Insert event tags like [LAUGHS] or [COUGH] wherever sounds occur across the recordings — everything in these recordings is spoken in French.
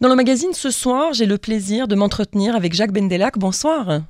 Dans le magazine ce soir, j'ai le plaisir de m'entretenir avec Jacques Bendelac. Bonsoir.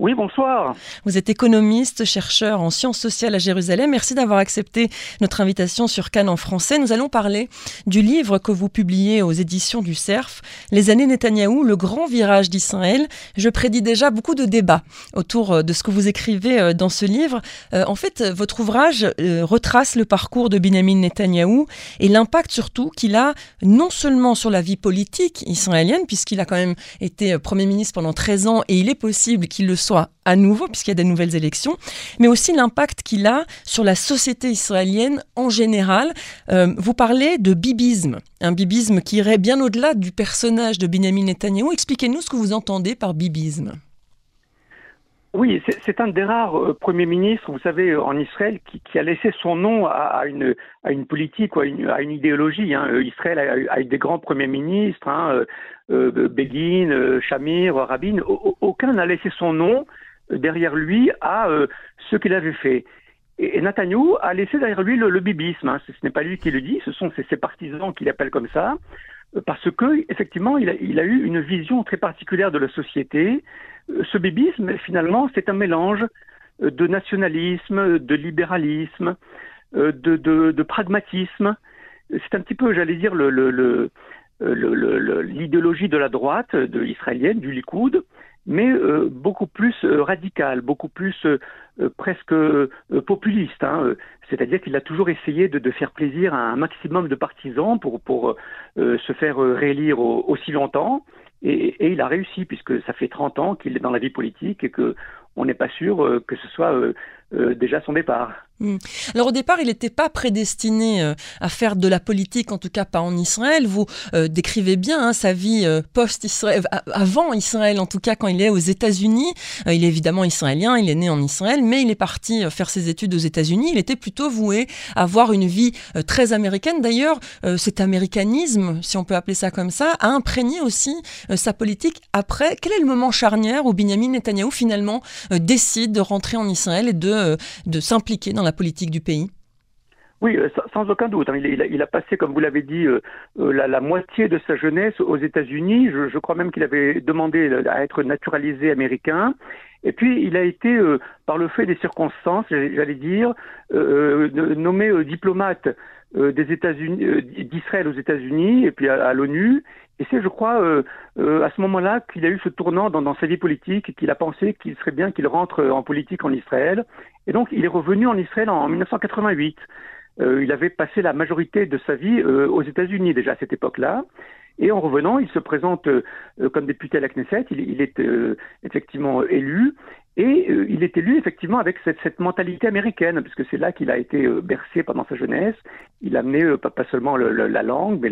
Oui, bonsoir. Vous êtes économiste, chercheur en sciences sociales à Jérusalem. Merci d'avoir accepté notre invitation sur Cannes en français. Nous allons parler du livre que vous publiez aux éditions du CERF, Les années Netanyahou, le grand virage d'Israël. Je prédis déjà beaucoup de débats autour euh, de ce que vous écrivez euh, dans ce livre. Euh, en fait, votre ouvrage retrace le parcours de Benjamin Netanyahou et l'impact surtout qu'il a non seulement sur la vie politique israélienne, puisqu'il a quand même été Premier ministre pendant 13 ans et il est possible qu'il le soit à nouveau, puisqu'il y a des nouvelles élections, mais aussi l'impact qu'il a sur la société israélienne en général. Euh, vous parlez de bibisme, un bibisme qui irait bien au-delà du personnage de Benjamin Netanyahu. Expliquez-nous ce que vous entendez par bibisme. Oui, c'est un des rares euh, premiers ministres, vous savez, en Israël, qui, a laissé son nom à, une, à une politique ou à une, idéologie. Hein. Euh, Israël a, eu des grands premiers ministres, hein, Begin, Shamir, Rabin. Aucun n'a laissé son nom derrière lui à ce qu'il avait fait. Et, Netanyahu a laissé derrière lui le, bibisme. Hein. Ce, n'est pas lui qui le dit, ce sont ses, partisans qui l'appellent comme ça parce que effectivement, il a, eu une vision très particulière de la société, ce bébisme, finalement, c'est un mélange euh, de nationalisme, de libéralisme, euh, de, pragmatisme. C'est un petit peu, j'allais dire, euh, l'idéologie de la droite de israélienne, du Likoud, mais beaucoup plus radical, beaucoup plus presque populiste. Hein. C'est-à-dire qu'il a toujours essayé de, faire plaisir à un maximum de partisans pour, pour se faire réélire aussi longtemps. Et, et, il a réussi, puisque ça fait 30 ans qu'il est dans la vie politique et que on n'est pas sûr euh, que ce soit euh, déjà son départ. Hmm. Alors au départ, il n'était pas prédestiné euh, à faire de la politique, en tout cas pas en Israël. Vous euh, décrivez bien hein, sa vie post-Israël, avant Israël, en tout cas quand il est aux États-Unis. il est évidemment israélien, il est né en Israël, mais il est parti faire ses études aux États-Unis. Il était plutôt voué à avoir une vie très américaine. D'ailleurs, cet américanisme, si on peut appeler ça comme ça, a imprégné aussi sa politique après. Quel est le moment charnière où Benjamin Netanyahu finalement décide de rentrer en Israël et de, de s'impliquer dans la politique du pays oui, euh, sans aucun doute. Hein. Il, a, passé, comme vous l'avez dit, euh, euh, la, moitié de sa jeunesse aux États-Unis. Je, crois même qu'il avait demandé à être naturalisé américain. Et puis, il a été, par le fait des circonstances, j'allais dire, nommé diplomate des États-Unis, d'Israël aux États-Unis et puis à, l'ONU. Et c'est, je crois, à ce moment-là qu'il a eu ce tournant dans, dans sa vie politique, qu'il a pensé qu'il serait bien qu'il rentre en politique en Israël. Et donc, il est revenu en Israël en 1988. Euh, il avait passé la majorité de sa vie euh, aux États-Unis déjà à cette époque-là. Et en revenant, il se présente euh, comme député à la Knesset. Il, est effectivement élu. Et il est élu effectivement avec cette, mentalité américaine, puisque c'est là qu'il a été bercé pendant sa jeunesse. Il a amené pas, seulement la langue, mais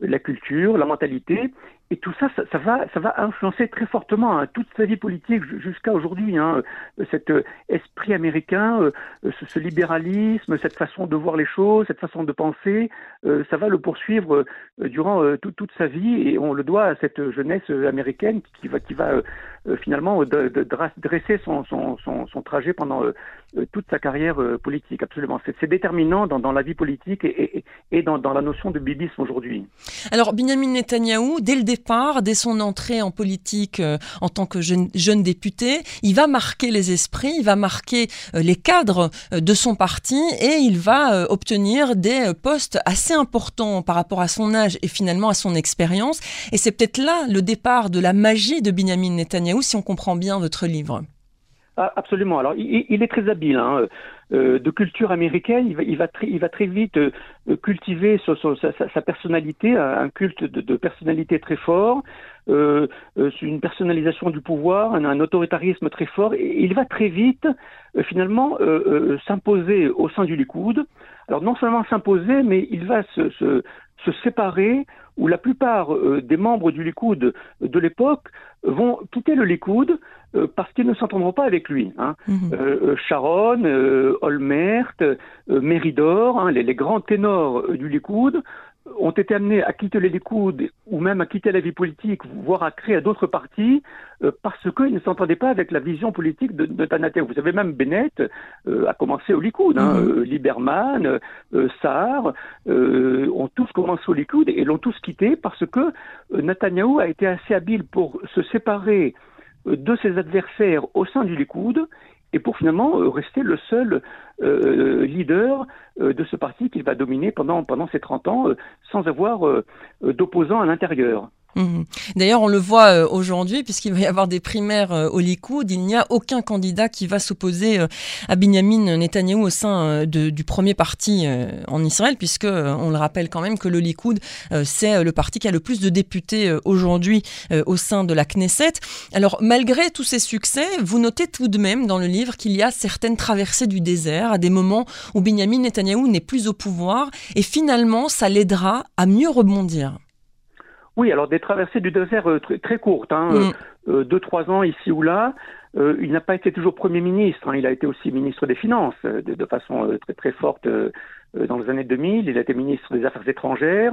la culture, la mentalité et tout ça, ça, va, influencer très fortement hein, toute sa vie politique jusqu'à aujourd'hui. Hein, cet euh, esprit américain, euh, ce, libéralisme, cette façon de voir les choses, cette façon de penser, euh, ça va le poursuivre durant toute sa vie et on le doit à cette jeunesse américaine qui va finalement dresser son, son, trajet pendant toute sa carrière politique. Absolument, c'est déterminant dans, la vie politique et, dans, la notion de bibisme aujourd'hui. Alors Benjamin Netanyahou, dès le départ dès son entrée en politique euh, en tant que jeune, député, il va marquer les esprits, il va marquer euh, les cadres euh, de son parti et il va obtenir des postes assez importants par rapport à son âge et finalement à son expérience. Et c'est peut-être là le départ de la magie de Benjamin Netanyahu, si on comprend bien votre livre. Ah, absolument. Alors, il, est très habile. Hein. Euh, de culture américaine, il va, il va, très, il va très vite euh, cultiver sa, personnalité, un culte de, personnalité très fort, euh, une personnalisation du pouvoir, un, autoritarisme très fort. Et il va très vite, finalement, s'imposer au sein du Likoud. Alors, non seulement s'imposer, mais il va se, se, se séparer où la plupart euh, des membres du Likoud de l'époque vont quitter le Likoud euh, parce qu'ils ne s'entendront pas avec lui. Hein. Mhm. Euh, Sharon, Olmert, Meridor, hein, les, grands ténors du Likoud ont été amenés à quitter les Likoud ou même à quitter la vie politique, voire à créer d'autres partis, euh, parce qu'ils ne s'entendaient pas avec la vision politique de, de Vous savez, même Bennett euh, a commencé au Likoud, hein, mm-hmm. euh, Lieberman, Saar, ont tous commencé au Likoud et l'ont tous quitté parce que Netanyahou a été assez habile pour se séparer de ses adversaires au sein du Likoud et pour finalement euh, rester le seul euh, leader euh, de ce parti qu'il va dominer pendant, ces 30 ans sans avoir d'opposants à l'intérieur. Mhm. D'ailleurs, on le voit euh, aujourd'hui, puisqu'il va y avoir des primaires euh, au Likoud, il n'y a aucun candidat qui va s'opposer euh, à Benjamin Netanyahou au sein du premier parti en Israël, puisque on le rappelle quand même que le Likoud, c'est le parti qui a le plus de députés aujourd'hui au sein de la Knesset. Alors, malgré tous ces succès, vous notez tout de même dans le livre qu'il y a certaines traversées du désert, à des moments où Benjamin Netanyahou n'est plus au pouvoir, et finalement, ça l'aidera à mieux rebondir. Oui, alors des traversées du désert euh, très, très, courtes, hein, mm. euh, deux, trois ans ici ou là. Euh, il n'a pas été toujours Premier ministre, hein, il a été aussi ministre des Finances de, façon très très forte dans les années 2000. Il a été ministre des Affaires étrangères.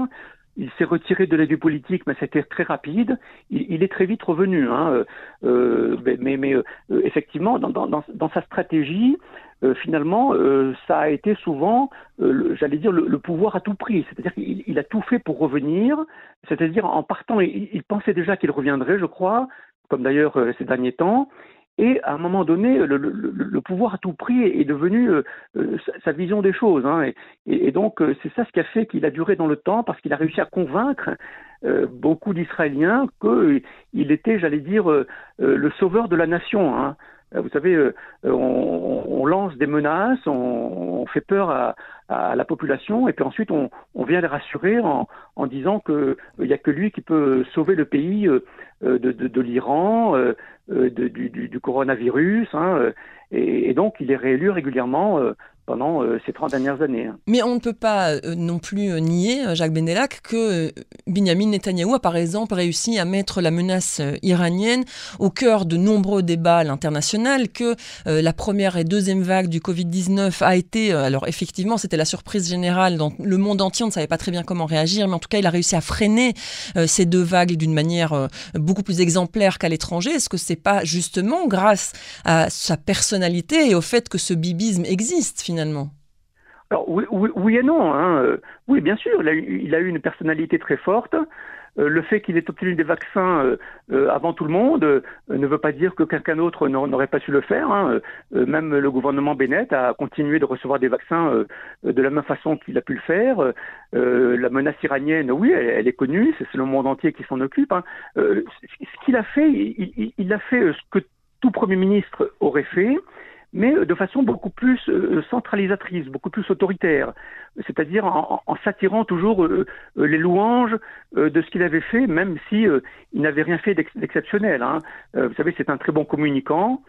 Il s'est retiré de la vie politique, mais c'était très rapide. Il, est très vite revenu. Hein, mais, mais effectivement, dans, dans, dans, sa stratégie, euh, finalement, euh, ça a été souvent, euh, j'allais dire, le, pouvoir à tout prix. C'est-à-dire qu'il a tout fait pour revenir, c'est-à-dire en partant, il, pensait déjà qu'il reviendrait, je crois, comme d'ailleurs ces derniers temps. Et à un moment donné, le, pouvoir à tout prix est, devenu sa, vision des choses. Hein. et, donc, c'est ça ce qui a fait qu'il a duré dans le temps, parce qu'il a réussi à convaincre beaucoup d'Israéliens qu'il était, j'allais dire, le sauveur de la nation. Hein. Euh, vous savez, euh, on, lance des menaces, on, fait peur à, la population, et puis ensuite on, vient les rassurer en, disant qu'il n'y a que lui qui peut sauver le pays euh, de, l'Iran, du, coronavirus, hein, et, donc il est réélu régulièrement pendant euh, ces 30 dernières années. Hein. Mais on ne peut pas euh, non plus euh, nier, Jacques Benelak, que Benjamin Netanyahou a par exemple réussi à mettre la menace iranienne au cœur de nombreux débats à l'international, que la première et deuxième vague du Covid-19 a été, alors effectivement c'était la surprise générale dans le monde entier, on ne savait pas très bien comment réagir, mais en tout cas il a réussi à freiner ces deux vagues d'une manière beaucoup plus exemplaire qu'à l'étranger. Est-ce que c'est pas justement grâce à sa personnalité et au fait que ce bibisme existe finalement? Alors, oui, et non. Hein. Euh, oui, bien sûr, il a, eu une personnalité très forte. Euh, le fait qu'il ait obtenu des vaccins euh, avant tout le monde ne veut pas dire que quelqu'un d'autre n'aurait pas su le faire. Hein. même le gouvernement Bennett a continué de recevoir des vaccins de la même façon qu'il a pu le faire. la menace iranienne, oui, elle, est connue, c'est le monde entier qui s'en occupe. Hein. ce qu'il a fait, il, il, a fait ce que tout Premier ministre aurait fait mais de façon beaucoup plus euh, centralisatrice, beaucoup plus autoritaire, c'est-à-dire en, s'attirant toujours euh, euh, les louanges de ce qu'il avait fait, même si il n'avait rien fait d'exceptionnel. Hein. vous savez, c'est un très bon communicant.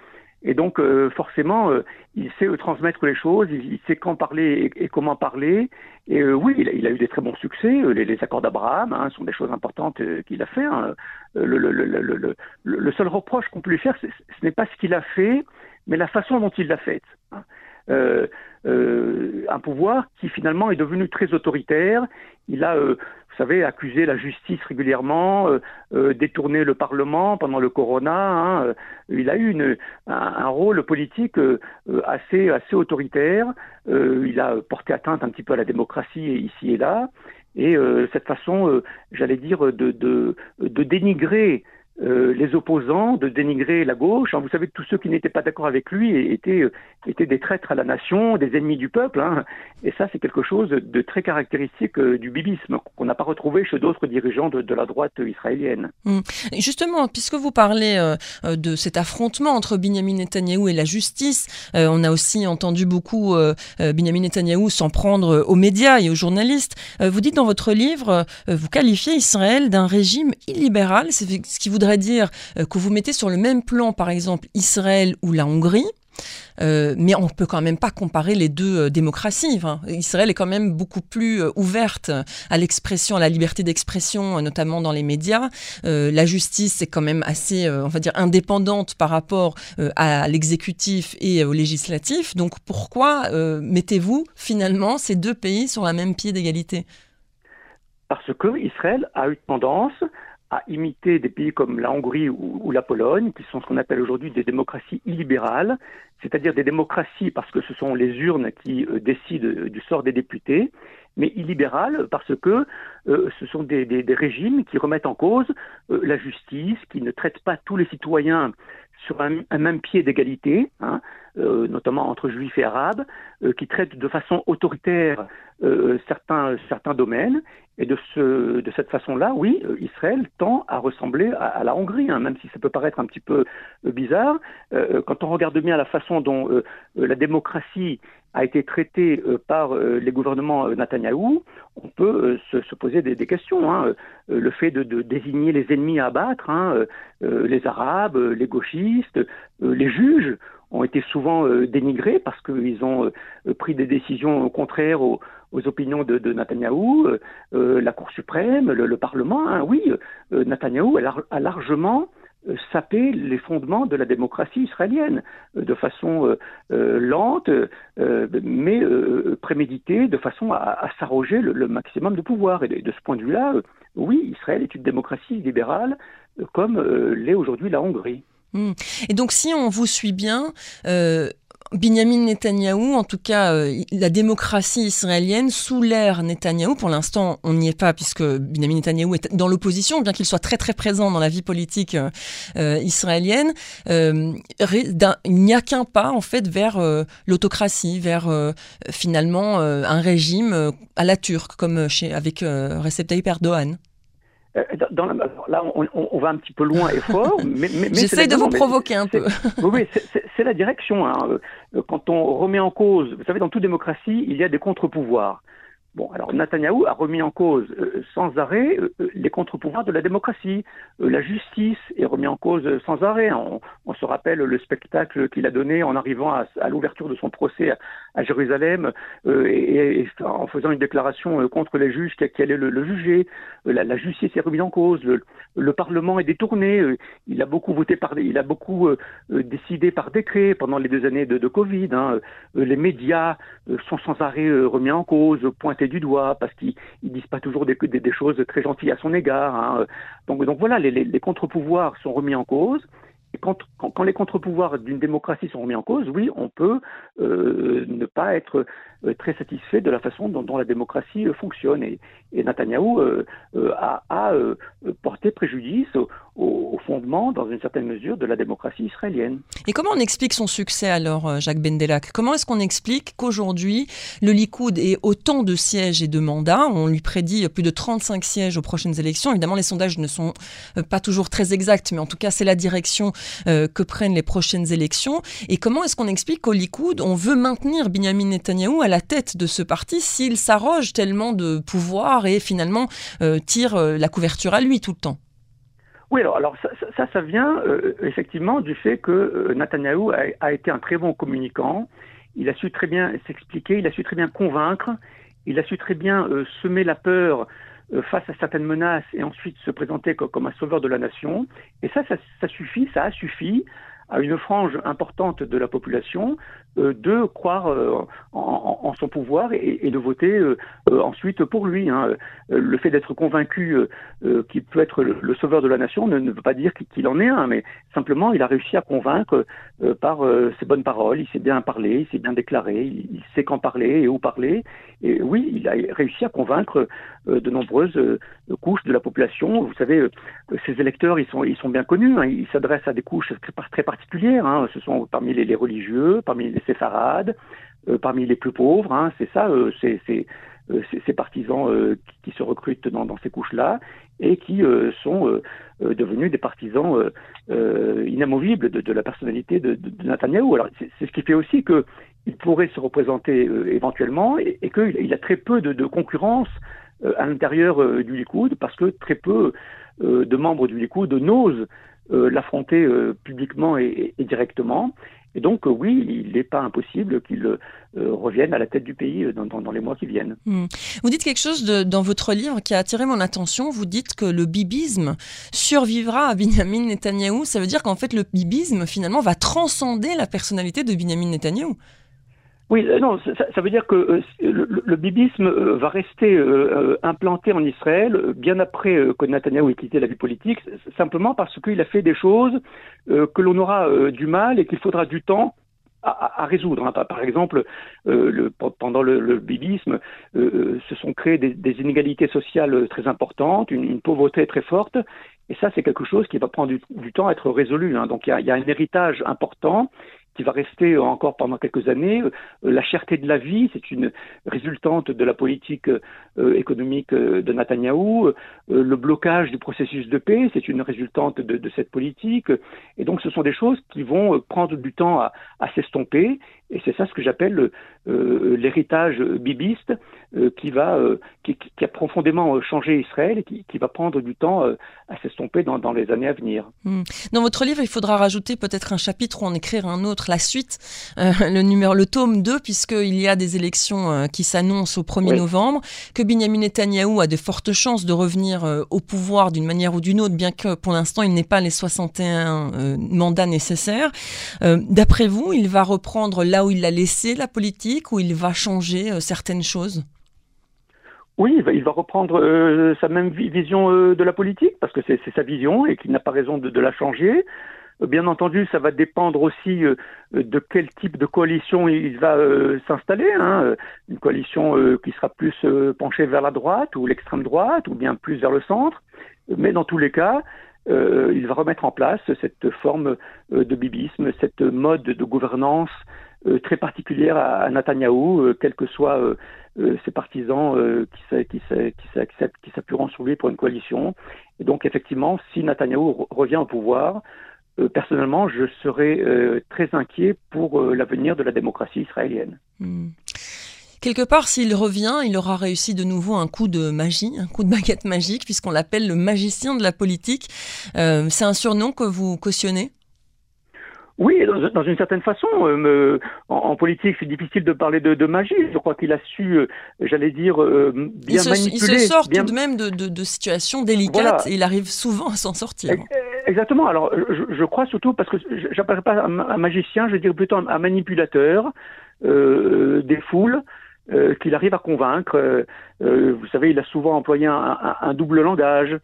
Et donc, forcément, il sait transmettre les choses, il, sait quand parler et, comment parler. Et oui, il a, eu des très bons succès. Les, accords d'Abraham hein, sont des choses importantes qu'il a fait. Hein. Le, le, seul reproche qu'on peut lui faire, ce n'est pas ce qu'il a fait, mais la façon dont il l'a faite. Hein. Euh, euh, un pouvoir qui finalement est devenu très autoritaire. Il a, euh, vous savez, accusé la justice régulièrement, détourné le Parlement pendant le Corona. Hein. Il a eu un, rôle politique assez, assez autoritaire. il a porté atteinte un petit peu à la démocratie ici et là. Et cette façon, j'allais dire, de dénigrer euh, les opposants, de dénigrer la gauche. Hein, vous savez que tous ceux qui n'étaient pas d'accord avec lui étaient, euh, étaient des traîtres à la nation, des ennemis du peuple. Hein. Et ça, c'est quelque chose de très caractéristique euh, du bibisme qu'on n'a pas retrouvé chez d'autres dirigeants de, la droite israélienne. Hum. Justement, puisque vous parlez de cet affrontement entre Benjamin Netanyahou et la justice, on a aussi entendu beaucoup Benjamin Netanyahou s'en prendre aux médias et aux journalistes. vous dites dans votre livre, vous qualifiez Israël d'un régime illibéral, c'est ce qui voudrait dire euh, que vous mettez sur le même plan, par exemple, Israël ou la Hongrie, euh, mais on peut quand même pas comparer les deux euh, démocraties. Israël est quand même beaucoup plus ouverte à l'expression, à la liberté d'expression, notamment dans les médias. la justice est quand même assez, on va dire, indépendante par rapport à l'exécutif et au législatif. Donc pourquoi mettez-vous finalement ces deux pays sur la même pied d'égalité? Parce que Israël a eu tendance à imiter des pays comme la Hongrie ou, la Pologne, qui sont ce qu'on appelle aujourd'hui des démocraties illibérales, c'est-à-dire des démocraties parce que ce sont les urnes qui euh, décident du sort des députés, mais illibérales parce que euh, ce sont des, régimes qui remettent en cause euh, la justice, qui ne traitent pas tous les citoyens sur un, même pied d'égalité, hein, notamment entre juifs et arabes, qui traitent de façon autoritaire certains, certains domaines et de, ce, de cette façon-là, oui, euh, Israël tend à ressembler à, la Hongrie, hein, même si ça peut paraître un petit peu euh, bizarre. Euh, quand on regarde bien la façon dont la démocratie a été traitée par les gouvernements Netanyahou, on peut se, poser des, questions. Hein. Le fait de, désigner les ennemis à abattre, hein, les Arabes, les gauchistes, les juges, ont été souvent dénigrés parce qu'ils ont pris des décisions contraires aux, aux opinions de, de euh, euh, la Cour suprême, le, Parlement. Hein, oui, euh, Netanyahou a, largement sapé les fondements de la démocratie israélienne de façon lente, mais préméditée, de façon à, s'arroger le, maximum de pouvoir. Et de, ce point de vue-là, oui, Israël est une démocratie libérale comme l'est aujourd'hui la Hongrie. Hmm. Et donc, si on vous suit bien, Binyamin Netanyahou, en tout cas euh, la démocratie israélienne sous l'ère Netanyahou, pour l'instant on n'y est pas puisque Binyamin Netanyahou est dans l'opposition, bien qu'il soit très très présent dans la vie politique euh, euh, israélienne, il n'y a qu'un pas en fait vers l'autocratie, vers finalement un régime à la turque comme avec Recep Tayyip Erdogan. Euh, là, on, va un petit peu loin et fort. [LAUGHS] mais, J'essaie de vous provoquer un peu. Oui, c'est la direction. Hein. Euh, quand on remet en cause, vous savez, dans toute démocratie, il y a des contre-pouvoirs. Bon, alors Netanyahou a remis en cause euh, sans arrêt euh, euh, les contre-pouvoirs de la démocratie. la justice est remis en cause sans arrêt. On, se rappelle le spectacle qu'il a donné en arrivant à, l'ouverture de son procès à, Jérusalem et, en faisant une déclaration contre les juges qui, allaient le, juger. La, justice est remise en cause. Le, Parlement est détourné. Il a beaucoup voté par, il a beaucoup décidé par décret pendant les deux années de, de Covid. Hein. Les médias sont sans arrêt remis en cause, pointés du doigt parce qu'ils ne disent pas toujours des, choses très gentilles à son égard. Hein. Donc, donc voilà, les, contre-pouvoirs sont remis en cause. Et quand, quand, les contre-pouvoirs d'une démocratie sont remis en cause, oui, on peut euh, ne pas être très satisfait de la façon dont, la démocratie euh, fonctionne. Et, et Netanyahou a, a porté préjudice au, au, fondement, dans une certaine mesure, de la démocratie israélienne. Et comment on explique son succès alors, Jacques Bendelac Comment est-ce qu'on explique qu'aujourd'hui, le Likoud ait autant de sièges et de mandats? On lui prédit plus de 35 sièges aux prochaines élections. Évidemment, les sondages ne sont pas toujours très exacts, mais en tout cas, c'est la direction euh, que prennent les prochaines élections Et comment est-ce qu'on explique qu'au Likoud, on veut maintenir Benjamin Netanyahou la tête de ce parti s'il s'arroge tellement de pouvoir et finalement euh, tire euh, la couverture à lui tout le temps oui, alors, ça, ça, vient effectivement du fait que Netanyahou a, été un très bon communicant. Il a su très bien s'expliquer, il a su très bien convaincre, il a su très bien semer la peur euh, face à certaines menaces et ensuite se présenter comme un sauveur de la nation. Et ça, ça, ça suffit, ça a suffi à une frange importante de la population euh, de croire euh, en, son pouvoir et, de voter euh, ensuite pour lui. Hein. Le fait d'être convaincu qu'il peut être le, sauveur de la nation ne, veut pas dire qu'il en est un, mais simplement il a réussi à convaincre par ses bonnes paroles. Il sait bien parler, il sait bien déclarer, il, sait quand parler et où parler. Et oui, il a réussi à convaincre de nombreuses couches de la population. Vous savez, ces électeurs, ils sont, ils sont bien connus. Hein. Ils s'adressent à des couches très, très particulières. Hein. Ce sont parmi les, les religieux, parmi les séfarades, euh, parmi les plus pauvres. Hein, c'est ça, euh, c'est euh, ces partisans qui, se recrutent dans, ces couches-là et qui sont devenus des partisans inamovibles de, la personnalité de, de. Alors c'est ce qui fait aussi qu'il pourrait se représenter éventuellement et, qu'il a très peu de, concurrence à l'intérieur du Likoud parce que très peu de membres du Likoud n'osent l'affronter publiquement et, directement. Et donc, euh, oui, il n'est pas impossible qu'il euh, à la tête du pays euh, dans, les mois qui viennent. Hmm. Vous dites quelque chose dans votre livre qui a attiré mon attention. Vous dites que le bibisme survivra à Benjamin Netanyahou. Ça veut dire qu'en fait, le bibisme, finalement, va transcender la personnalité de Benjamin Netanyahou. Oui, euh, non, ça, veut dire que euh, le, bibisme euh, va rester implanté en Israël bien après que Netanyahu ait quitté la vie politique, simplement parce qu'il a fait des choses que l'on aura du mal et qu'il faudra du temps à, résoudre. Hein. Par exemple, le, pendant le, bibisme, se sont créées des, inégalités sociales très importantes, une, pauvreté très forte, et ça, c'est quelque chose qui va prendre du, temps à être résolu. Hein. Donc, il y, a, un héritage important qui va rester encore pendant quelques années. Euh, la cherté de la vie, c'est une résultante de la politique euh, économique euh, de Netanyahou. Le blocage du processus de paix, c'est une résultante de, cette politique. Et donc, ce sont des choses qui vont prendre du temps à, s'estomper. Et c'est ça ce que j'appelle l'héritage bibiste qui va, qui, a profondément changé Israël et qui, va prendre du temps à s'estomper dans, les années à venir. Hmm. Dans votre livre, il faudra rajouter peut-être un chapitre ou en écrire un autre la suite, euh, [LAUGHS] le numéro, le tome 2, puisqu'il y a des élections euh, qui s'annoncent au 1er novembre, que Benjamin Netanyahou a de fortes chances de revenir euh, au pouvoir d'une manière ou d'une autre, bien que pour l'instant il n'ait pas les 61 mandats nécessaires. D'après vous, il va reprendre où il l'a laissé la politique, ou il va changer certaines choses? Oui, il va, reprendre sa même vision de la politique, parce que c'est sa vision et qu'il n'a pas raison de, la changer. Bien entendu, ça va dépendre aussi euh, de quel type de coalition il va euh, s'installer. Hein. Une coalition euh, qui sera plus penchée vers la droite ou l'extrême droite, ou bien plus vers le centre. Mais dans tous les cas, il va remettre en place cette forme de bibisme, cette mode de gouvernance très particulière à, Netanyahou, quels que soient ses partisans qui, qui, s'appuieront sur lui pour une coalition. Et donc effectivement, si Netanyahou revient au pouvoir, euh, personnellement, je serais euh, très inquiet pour euh, l'avenir de la démocratie israélienne. Hmm. Quelque part, s'il revient, il aura réussi de nouveau un coup de magie, un coup de baguette magique, puisqu'on l'appelle le magicien de la politique. c'est un surnom que vous cautionnez? Oui, dans, une certaine façon, en, politique, c'est difficile de parler de, magie. Je crois qu'il a su, j'allais dire, bien manipuler. Il se sort tout de même de, situations délicates et il arrive souvent à s'en sortir. Exactement. Alors, je, crois surtout parce que j'appellerais pas un, magicien, je dirais plutôt un, manipulateur euh, des foules. Euh, qu'il arrive à convaincre. Euh, vous savez, il a souvent employé un, double langage.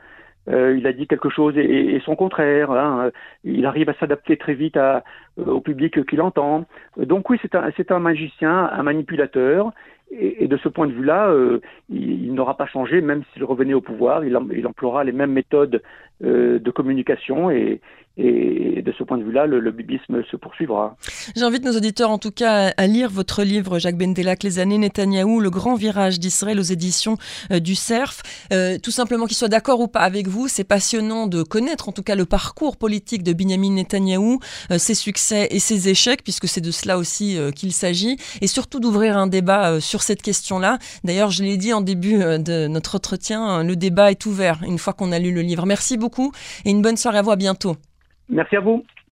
Il a dit quelque chose et, son contraire. Hein. Il arrive à s'adapter très vite à, au public qu'il entend. Donc oui, c'est un, un magicien, un manipulateur. Et, de ce point de vue-là, il, n'aura pas changé, même s'il revenait au pouvoir. Il, emploiera les mêmes méthodes euh, de communication et, de ce point de vue-là, le, bibisme se poursuivra. J'invite nos auditeurs en tout cas à lire votre livre, Jacques Bendelak, Les années Netanyahou, le grand virage d'Israël aux éditions euh, du CERF. Euh, tout simplement qu'ils soient d'accord ou pas avec vous, c'est passionnant de connaître en tout cas le parcours politique de Benjamin Netanyahou, ses succès et ses échecs, puisque c'est de cela aussi qu'il s'agit, et surtout d'ouvrir un débat sur cette question-là. D'ailleurs, je l'ai dit en début de notre entretien, le débat est ouvert une fois qu'on a lu le livre. Merci beaucoup et une bonne soirée à vous, à bientôt. Merci à vous.